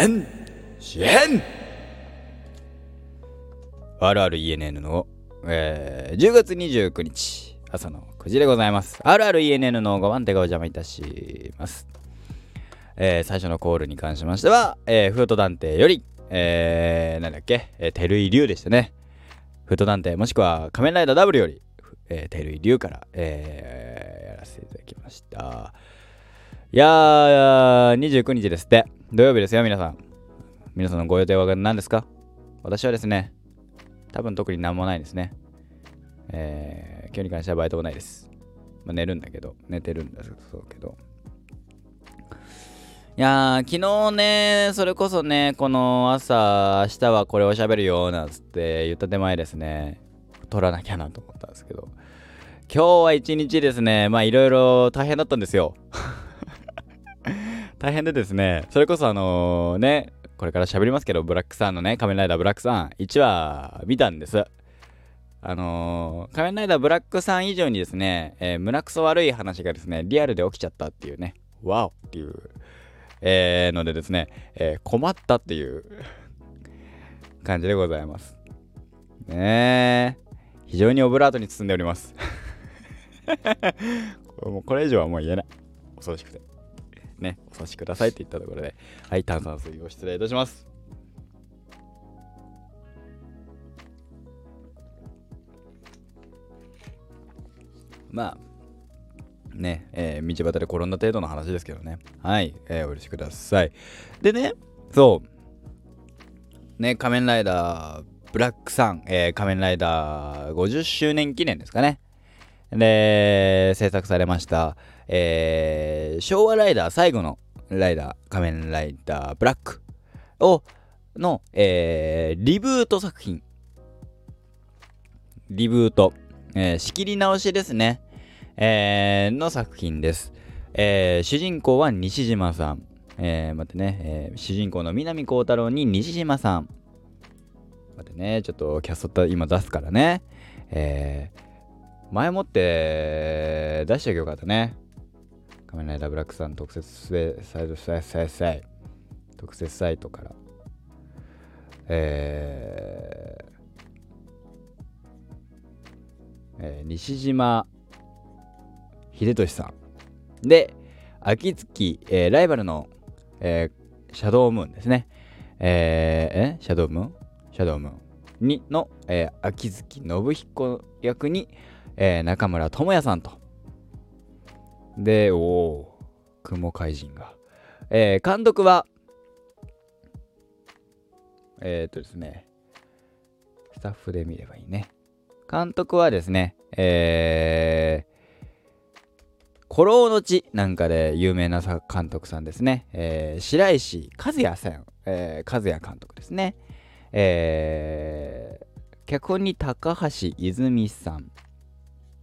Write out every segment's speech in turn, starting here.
変支変 RRENN の、えー、10月29日朝の9時でございます。RRENN の5番手がお邪魔いたします。えー、最初のコールに関しましては、えー、フート探偵より、えー、なんだっけ、えー、照井龍でしたね。フート探偵もしくは仮面ライダー W より、えー、照井龍から、えー、やらせていただきました。いやー、29日ですって。土曜日ですよ、皆さん。皆さんのご予定は何ですか？私はですね、多分特に何もないですね。えー、今日に関してはバイトもないです。まあ、寝るんだけど、寝てるんだけど。いやー、昨日ね、それこそね、この朝、明日はこれを喋るよ、なんつって言った手前ですね、撮らなきゃなと思ったんですけど、今日は一日ですね、まあいろいろ大変だったんですよ。大変でですね、それこそあの、ね、これから喋りますけど、ブラックさんのね、仮面ライダーブラックさん、1話見たんです。あのー、仮面ライダーブラックさん以上にですね、えー、胸くそ悪い話がですね、リアルで起きちゃったっていうね、ワオっていう、えー、のでですね、えー、困ったっていう感じでございます。ねえ、非常にオブラートに包んでおります。これ以上はもう言えない。恐ろしくて。ね、お察しくださいって言ったところで、はい、炭酸水を失礼いたします。まあ、ね、えー、道端で転んだ程度の話ですけどね。はい、えー、お許しください。でね、そう、ね、仮面ライダー、ブラックさん、えー、仮面ライダー50周年記念ですかね。で、制作されました、えー、昭和ライダー最後のライダー、仮面ライダーブラックを、の、えー、リブート作品。リブート。えー、仕切り直しですね。えー、の作品です。えー、主人公は西島さん。えー、待ってね、えー、主人公の南光太郎に西島さん。待ってね、ちょっとキャスト今出すからね。えー、前もって出しておけよかったね。仮面ライダーブラックさん特設サイトサイサイサイ特設サイトから。えーえー、西島秀俊さん。で、秋月、えー、ライバルの、えー、シャドウムーンですね。えー、え？シャドウムーン？シャドウムーンにの、えー、秋月信彦役に、えー、中村智也さんと。で、おお、雲怪人が。えー、監督は、えっ、ー、とですね、スタッフで見ればいいね。監督はですね、えー、古老の地なんかで有名な監督さんですね。えー、白石和也さん、えー、和也監督ですね。えー、脚本に高橋泉さん。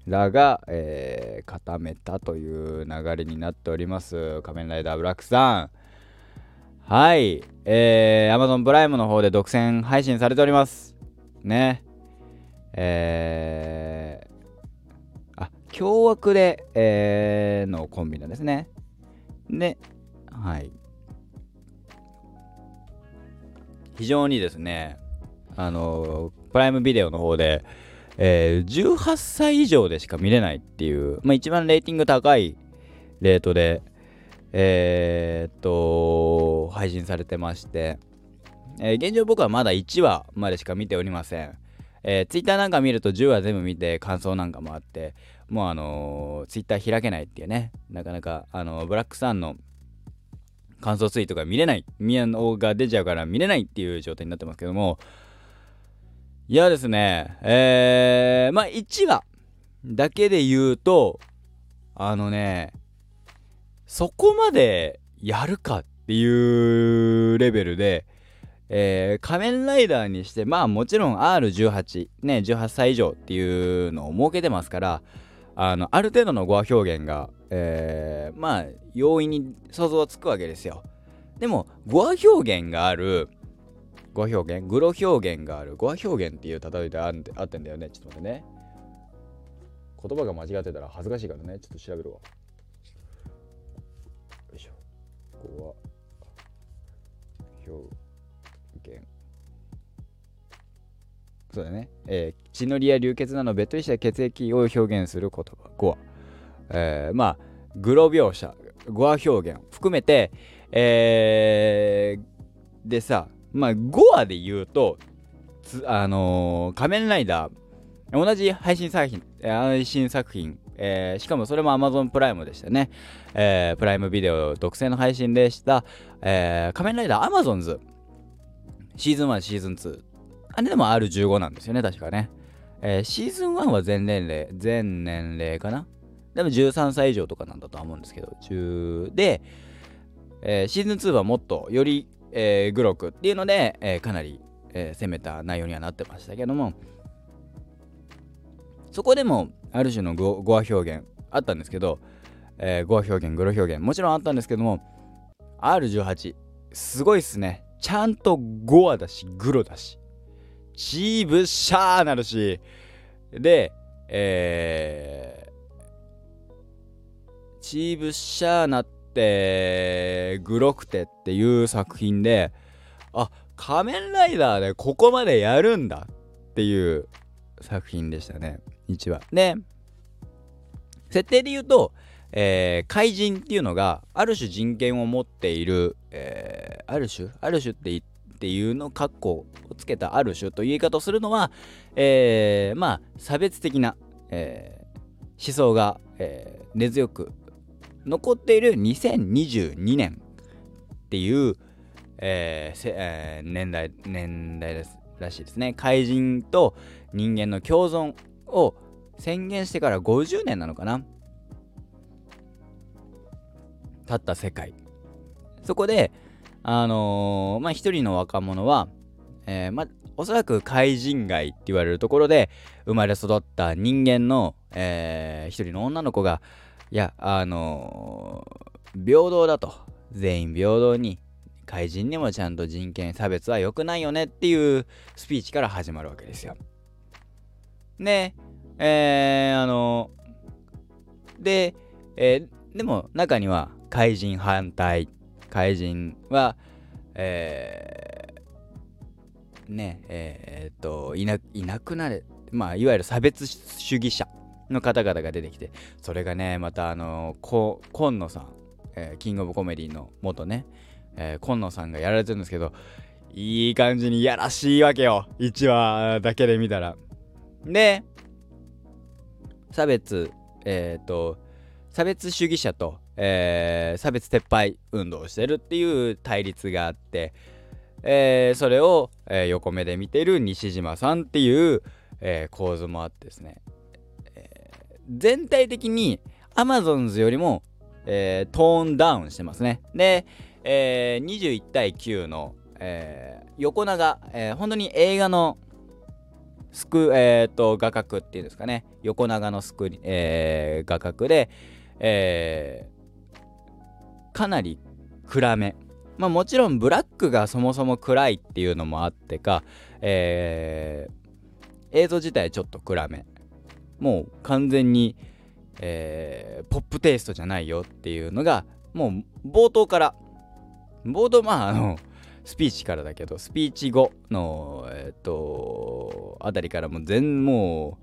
らが、えー、固めたという流れになっております。仮面ライダーブラックさん。はい。えー、Amazon プライムの方で独占配信されております。ね。えー、あ、凶悪で、えー、のコンビなんですね。で、はい。非常にですね、あの、プライムビデオの方で、えー、18歳以上でしか見れないっていう、まあ、一番レーティング高いレートで、えー、っと、配信されてまして、えー、現状僕はまだ1話までしか見ておりません。えー、Twitter なんか見ると10話全部見て感想なんかもあって、もうあのー、Twitter 開けないっていうね、なかなか、あのー、ブラックさんの感想ツイートが見れない、宮野が出ちゃうから見れないっていう状態になってますけども、いやですね、えー、まあ1話だけで言うと、あのね、そこまでやるかっていうレベルで、えー、仮面ライダーにして、まあもちろん R18、ね、18歳以上っていうのを設けてますから、あの、ある程度の語話表現が、えー、まあ、容易に想像つくわけですよ。でも、語話表現がある、語表現、グロ表現がある。語表現っていう例えでああってんだよね。ちょっと待ってね。言葉が間違ってたら恥ずかしいからね。ちょっと調べるわ。よいしょ。語現そうだね、えー、血のりや流血などべっとした血液を表現する言葉語は、えー、まあグロ描写語ア表現含めて、えー、でさまあ語アで言うとあのー、仮面ライダー。同じ配信作品配信作品。えー、しかもそれも Amazon プライムでしたね、えー、プライムビデオ独占の配信でした、えー、仮面ライダー Amazons シーズン1シーズン2あれでも R15 なんですよね確かね、えー、シーズン1は全年齢全年齢かな？でも13歳以上とかなんだとは思うんですけど。10で、えー、シーズン2はもっとより、えー、グロくっていうので、えー、かなり、えー、攻めた内容にはなってましたけどもそこでもある種の語話表現あったんですけど、えー、語話表現、グロ表現もちろんあったんですけども R18 すごいっすね。ちゃんと語話だしグロだしチーブシャーなるしでえー、チーブシャーなってグロくてっていう作品であ仮面ライダーでここまでやるんだっていう作品でしたね。1話で設定で言うと、えー、怪人っていうのがある種人権を持っている、えー、ある種ある種ってっていうの括弧をつけたある種という言い方をするのは、えー、まあ差別的な、えー、思想が、えー、根強く残っている2022年っていう、えーえー、年代年代ですらしいですね。怪人と人間の共存を宣言してから50年なのかな。経った世界。そこであのー、まあ一人の若者は、えー、まあおそらく怪人街って言われるところで生まれ育った人間の、えー、一人の女の子がいやあのー、平等だと全員平等に怪人にもちゃんと人権差別は良くないよねっていうスピーチから始まるわけですよ。で、えー、あので、えー、でも中には怪人反対怪人はえー、ねえー、っといないなくなれまあいわゆる差別主義者の方々が出てきてそれがねまたあのこ今野さん、えー、キングオブコメディの元ね、えー、今野さんがやられてるんですけどいい感じにやらしいわけよ。1話だけで見たら。で差別、えっ、ー、と、差別主義者と、えー、差別撤廃運動をしてるっていう対立があって、えー、それを、え、横目で見てる西島さんっていう、え構図もあってですね、全体的に Amazons よりも、えトーンダウンしてますね。で、え21対9の、え横長、え本当に映画のスク、えーと、画角っていうんですかね。横長のスクリ、えー、画角で、えー、かなり暗め。まあもちろんブラックがそもそも暗いっていうのもあってか、えー、映像自体ちょっと暗め。もう完全に、えー、ポップテイストじゃないよっていうのがもう冒頭から冒頭まああのスピーチからだけどスピーチ後のえっ、ー、とあたりからも全も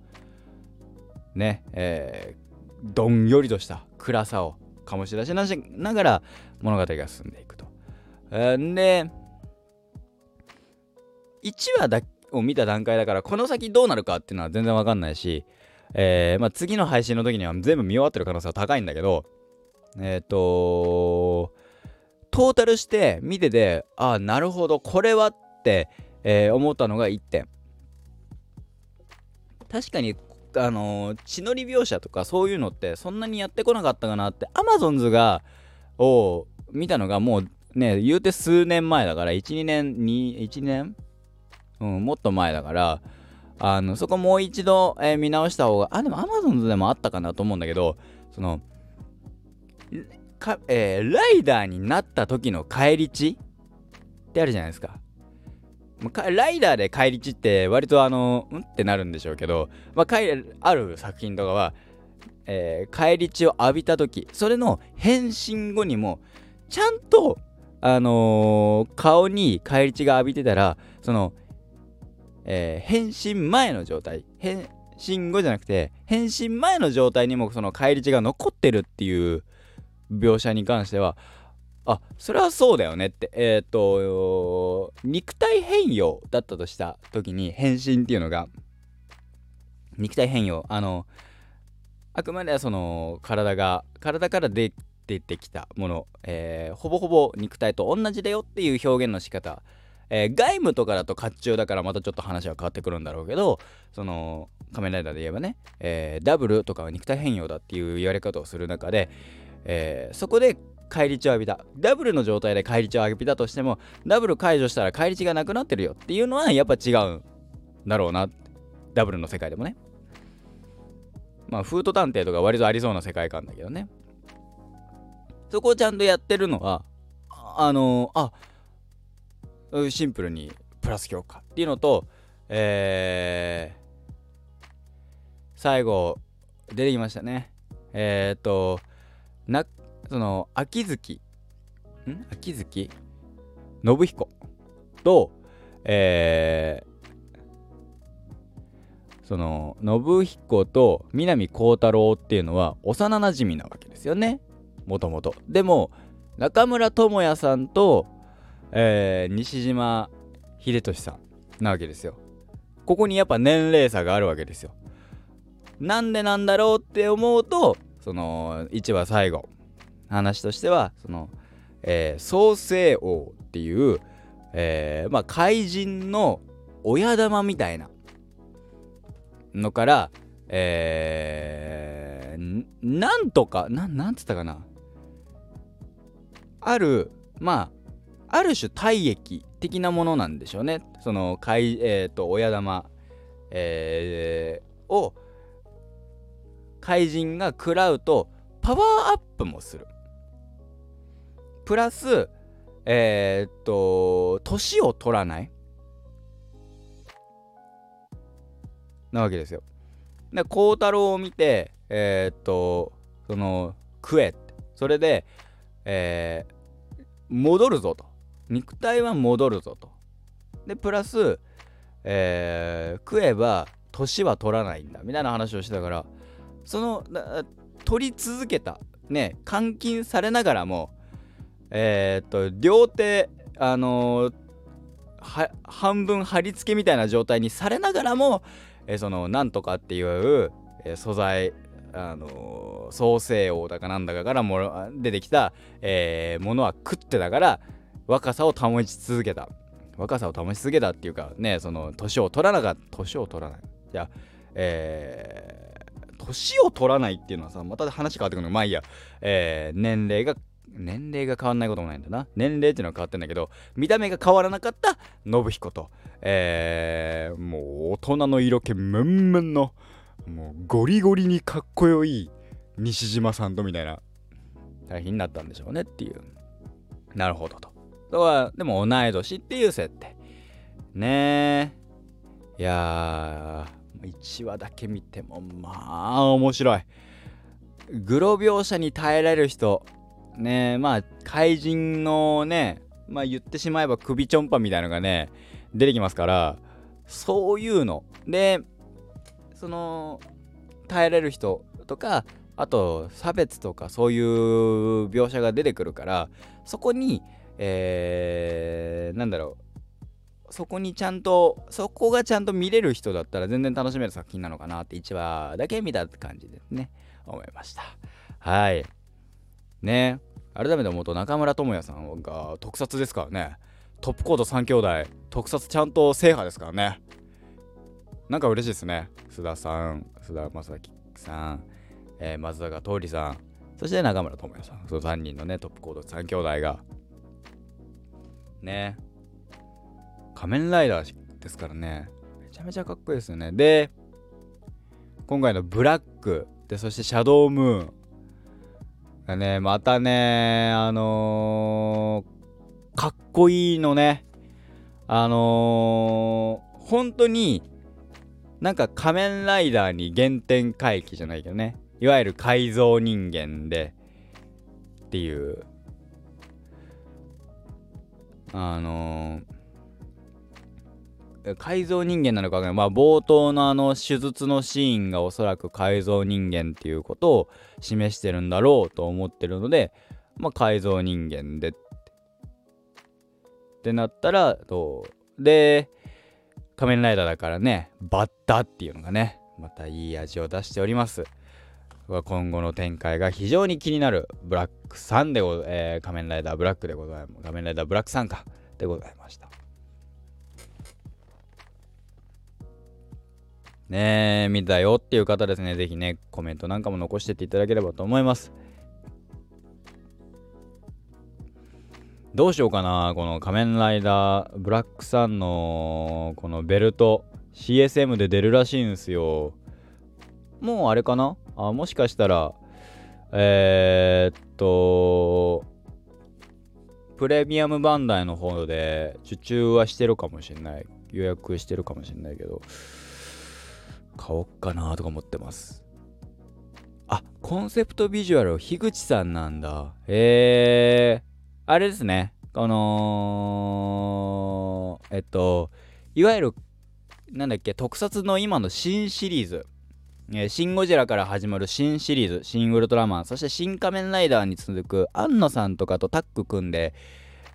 うねえー、どんよりとした暗さを醸し出しながら物語が進んでいくと。えー、で1話だを見た段階だからこの先どうなるかっていうのは全然わかんないし、えーまあ、次の配信の時には全部見終わってる可能性は高いんだけどえっ、ー、とトータルして見ててああなるほどこれはって、えー、思ったのが1点。確かにあの、血のり描写とかそういうのってそんなにやってこなかったかなってアマゾンズがを見たのがもうね言うて数年前だから12年2、1年？うんもっと前だからあのそこもう一度、えー、見直した方があでもアマゾンズでもあったかなと思うんだけどそのか、えー、ライダーになった時の返り血ってあるじゃないですか。ライダーで返り血って割とあの、んってなるんでしょうけど、まあ、ある作品とかは、えー、返り血を浴びた時それの変身後にもちゃんとあのー、顔に返り血が浴びてたらその、えー、変身前の状態。変身後じゃなくて変身前の状態にもその返り血が残ってるっていう描写に関してはあそれはそうだよねって。えっ、ー、と肉体変容だったとした時に変身っていうのが肉体変容。あのあくまではその体が体から出てきたもの、えー、ほぼほぼ肉体と同じだよっていう表現の仕方、えー、外務とかだと甲冑だからまたちょっと話は変わってくるんだろうけどその仮面ライダーで言えばね、えー、ダブルとかは肉体変容だっていう言われ方をする中で、えそこで返り血を浴びた。ダブルの状態で返り血を浴びたとしてもダブル解除したら返り血がなくなってるよっていうのはやっぱ違うんだろうな。ダブルの世界でもね。まあフード探偵とか割とありそうな世界観だけどね。そこをちゃんとやってるのはあのー、あシンプルにプラス強化っていうのとえー、最後出てきましたね。えー、っとなその秋月ん？秋月？信彦とえー、その信彦と南光太郎っていうのは幼なじみなわけですよね。もともとでも中村智也さんと、えー、西島秀俊さんなわけですよ。ここにやっぱ年齢差があるわけですよ。なんでなんだろうって思うとその1話最後話としてはその、えー、創世王っていう、えー、まあ怪人の親玉みたいなのから、えー、なんとかななんつったかな。あるまあある種体液的なものなんでしょうね。その怪、えーと、親玉、えー、を怪人が食らうとパワーアップもする。プラスえー、っと年を取らない。なわけですよ。で孝太郎を見てえー、っとその食えそれで、えー、戻るぞと。肉体は戻るぞと。でプラス、えー、食えば年は取らないんだみたいな話をしてたからその取り続けたね監禁されながらもえー、っと両手あのー、半分貼り付けみたいな状態にされながらも、えー、そのなんとかっていう、え素材あのー創世王だかなんだかからも出てきた、えものは食ってたから若さを保ち続けた若さを保ち続けたっていうかねその年を取らなかった年を取らないじゃあえー、年を取らないっていうのはさまた話変わってくるのまあいいや、えー、年齢が年齢が変わんないこともないんだな。年齢っていうのは変わってんだけど、見た目が変わらなかった信彦と、えー、もう大人の色気ムンムンの、もうゴリゴリにかっこよい西島さんとみたいな大変になったんでしょうねっていう。なるほどと。だからでも同い年っていう設定。ねえ。いやー、1話だけ見てもまあ面白い。グロ描写に耐えられる人ねえまあ怪人のねまあ言ってしまえば首ちょんぱみたいなのがね出てきますからそういうのでその耐えられる人とかあと差別とかそういう描写が出てくるからそこにえー、なんだろう。そこにちゃんとそこがちゃんと見れる人だったら全然楽しめる作品なのかなって1話だけ見た感じですね。思いました。はい。ね。改めて思うと中村智也さんが特撮ですからね。トップコード3兄弟。特撮ちゃんと制覇ですからね。なんか嬉しいですね。須田さん須田正樹さん、えー、松坂桃李さん。そして中村智也さん。その3人のねトップコード3兄弟がね仮面ライダーですからねめちゃめちゃかっこいいですよねで今回のブラックでそしてシャドウムーンがね、またね、あのー、かっこいいのね。あのー、本当に、なんか仮面ライダーに原点回帰じゃないけどね。いわゆる改造人間で、っていう。あのー、改造人間なのかわかんない。まあ、冒頭のあの手術のシーンがおそらく改造人間っていうことを示してるんだろうと思ってるので、まあ、改造人間でってなったらどう？で仮面ライダーだからねバッタっていうのがねまたいい味を出しております今後の展開が非常に気になるブラック3でご、えー、仮面ライダーブラックでございます。仮面ライダーブラック3か。でございました。ねえ見たよっていう方ですね。是非ねコメントなんかも残してっていただければと思います。どうしようかなこの仮面ライダーブラックさんのこのベルト CSM で出るらしいんですよ。もうあれかなあもしかしたらえー、っとプレミアムバンダイの方で受注はしてるかもしれない。予約してるかもしれないけど買おっかなとか思ってます。あコンセプトビジュアル樋口さんなんだ。えー。あれですね、この、えっと、いわゆる、なんだっけ、特撮の今の新シリーズ、えー、シン・ゴジラから始まる新シリーズ、シン・ウルトラマン、そして新仮面ライダーに続く、庵野さんとかとタッグ組んで、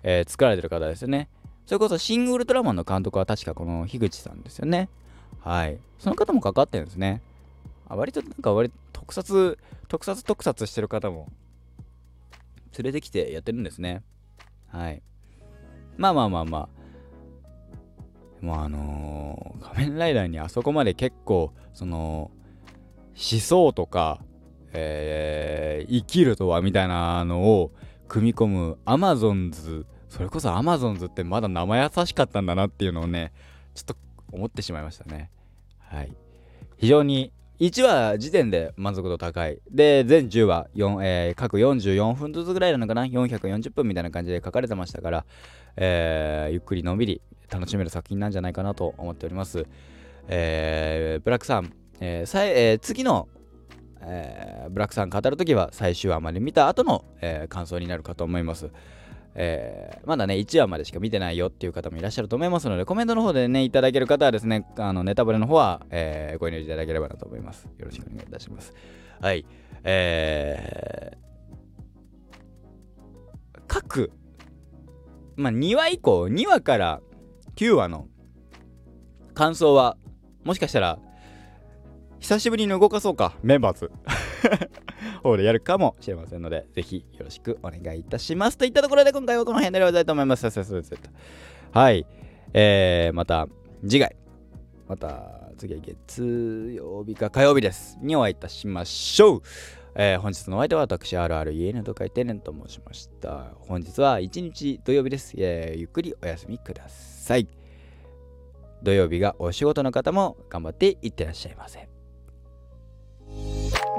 えー、作られてる方ですよね。それこそ、シン・ウルトラマンの監督は確かこの樋口さんですよね。はい。その方も関わってるんですね。あ割となんか割と特撮、特撮特撮してる方も連れてきてやってるんですね。はい。まあまあまあまあ。もうあのー、仮面ライダーにあそこまで結構、その、思想とか、えー、生きるとはみたいなのを組み込むアマゾンズ、それこそアマゾンズってまだ生優しかったんだなっていうのをね、ちょっと思ってしまいましたね。はい。非常に1話時点で満足度高い。で、全10話、4えー、各44分ずつぐらいなのかな ?440 分みたいな感じで書かれてましたから、えー、ゆっくりのんびり楽しめる作品なんじゃないかなと思っております。えー、ブラックさん、えーさえー、次の、えー、ブラックさん語るときは最終話まで見た後の、えー、感想になるかと思います。えー、まだね、1話までしか見てないよっていう方もいらっしゃると思いますので、コメントの方でね、いただける方はですね、あのネタバレの方は、えー、ご遠慮いただければなと思います。よろしくお願いいたします。はい。えー、各、まあ、2話以降、2話から9話の感想は、もしかしたら、久しぶりに動かそうか、メンバーズ。方でやるかもしれませんので、ぜひよろしくお願いいたします。といったところで今回はこの辺で終わりたいと思います。はい。えー、また次回、また次は月曜日か火曜日です。にお会いいたしましょう。えー、本日のお相手は私、RREN と書いてねんと申しました。本日は1日土曜日です。えー、ゆっくりお休みください。土曜日がお仕事の方も頑張っていってらっしゃいませ。you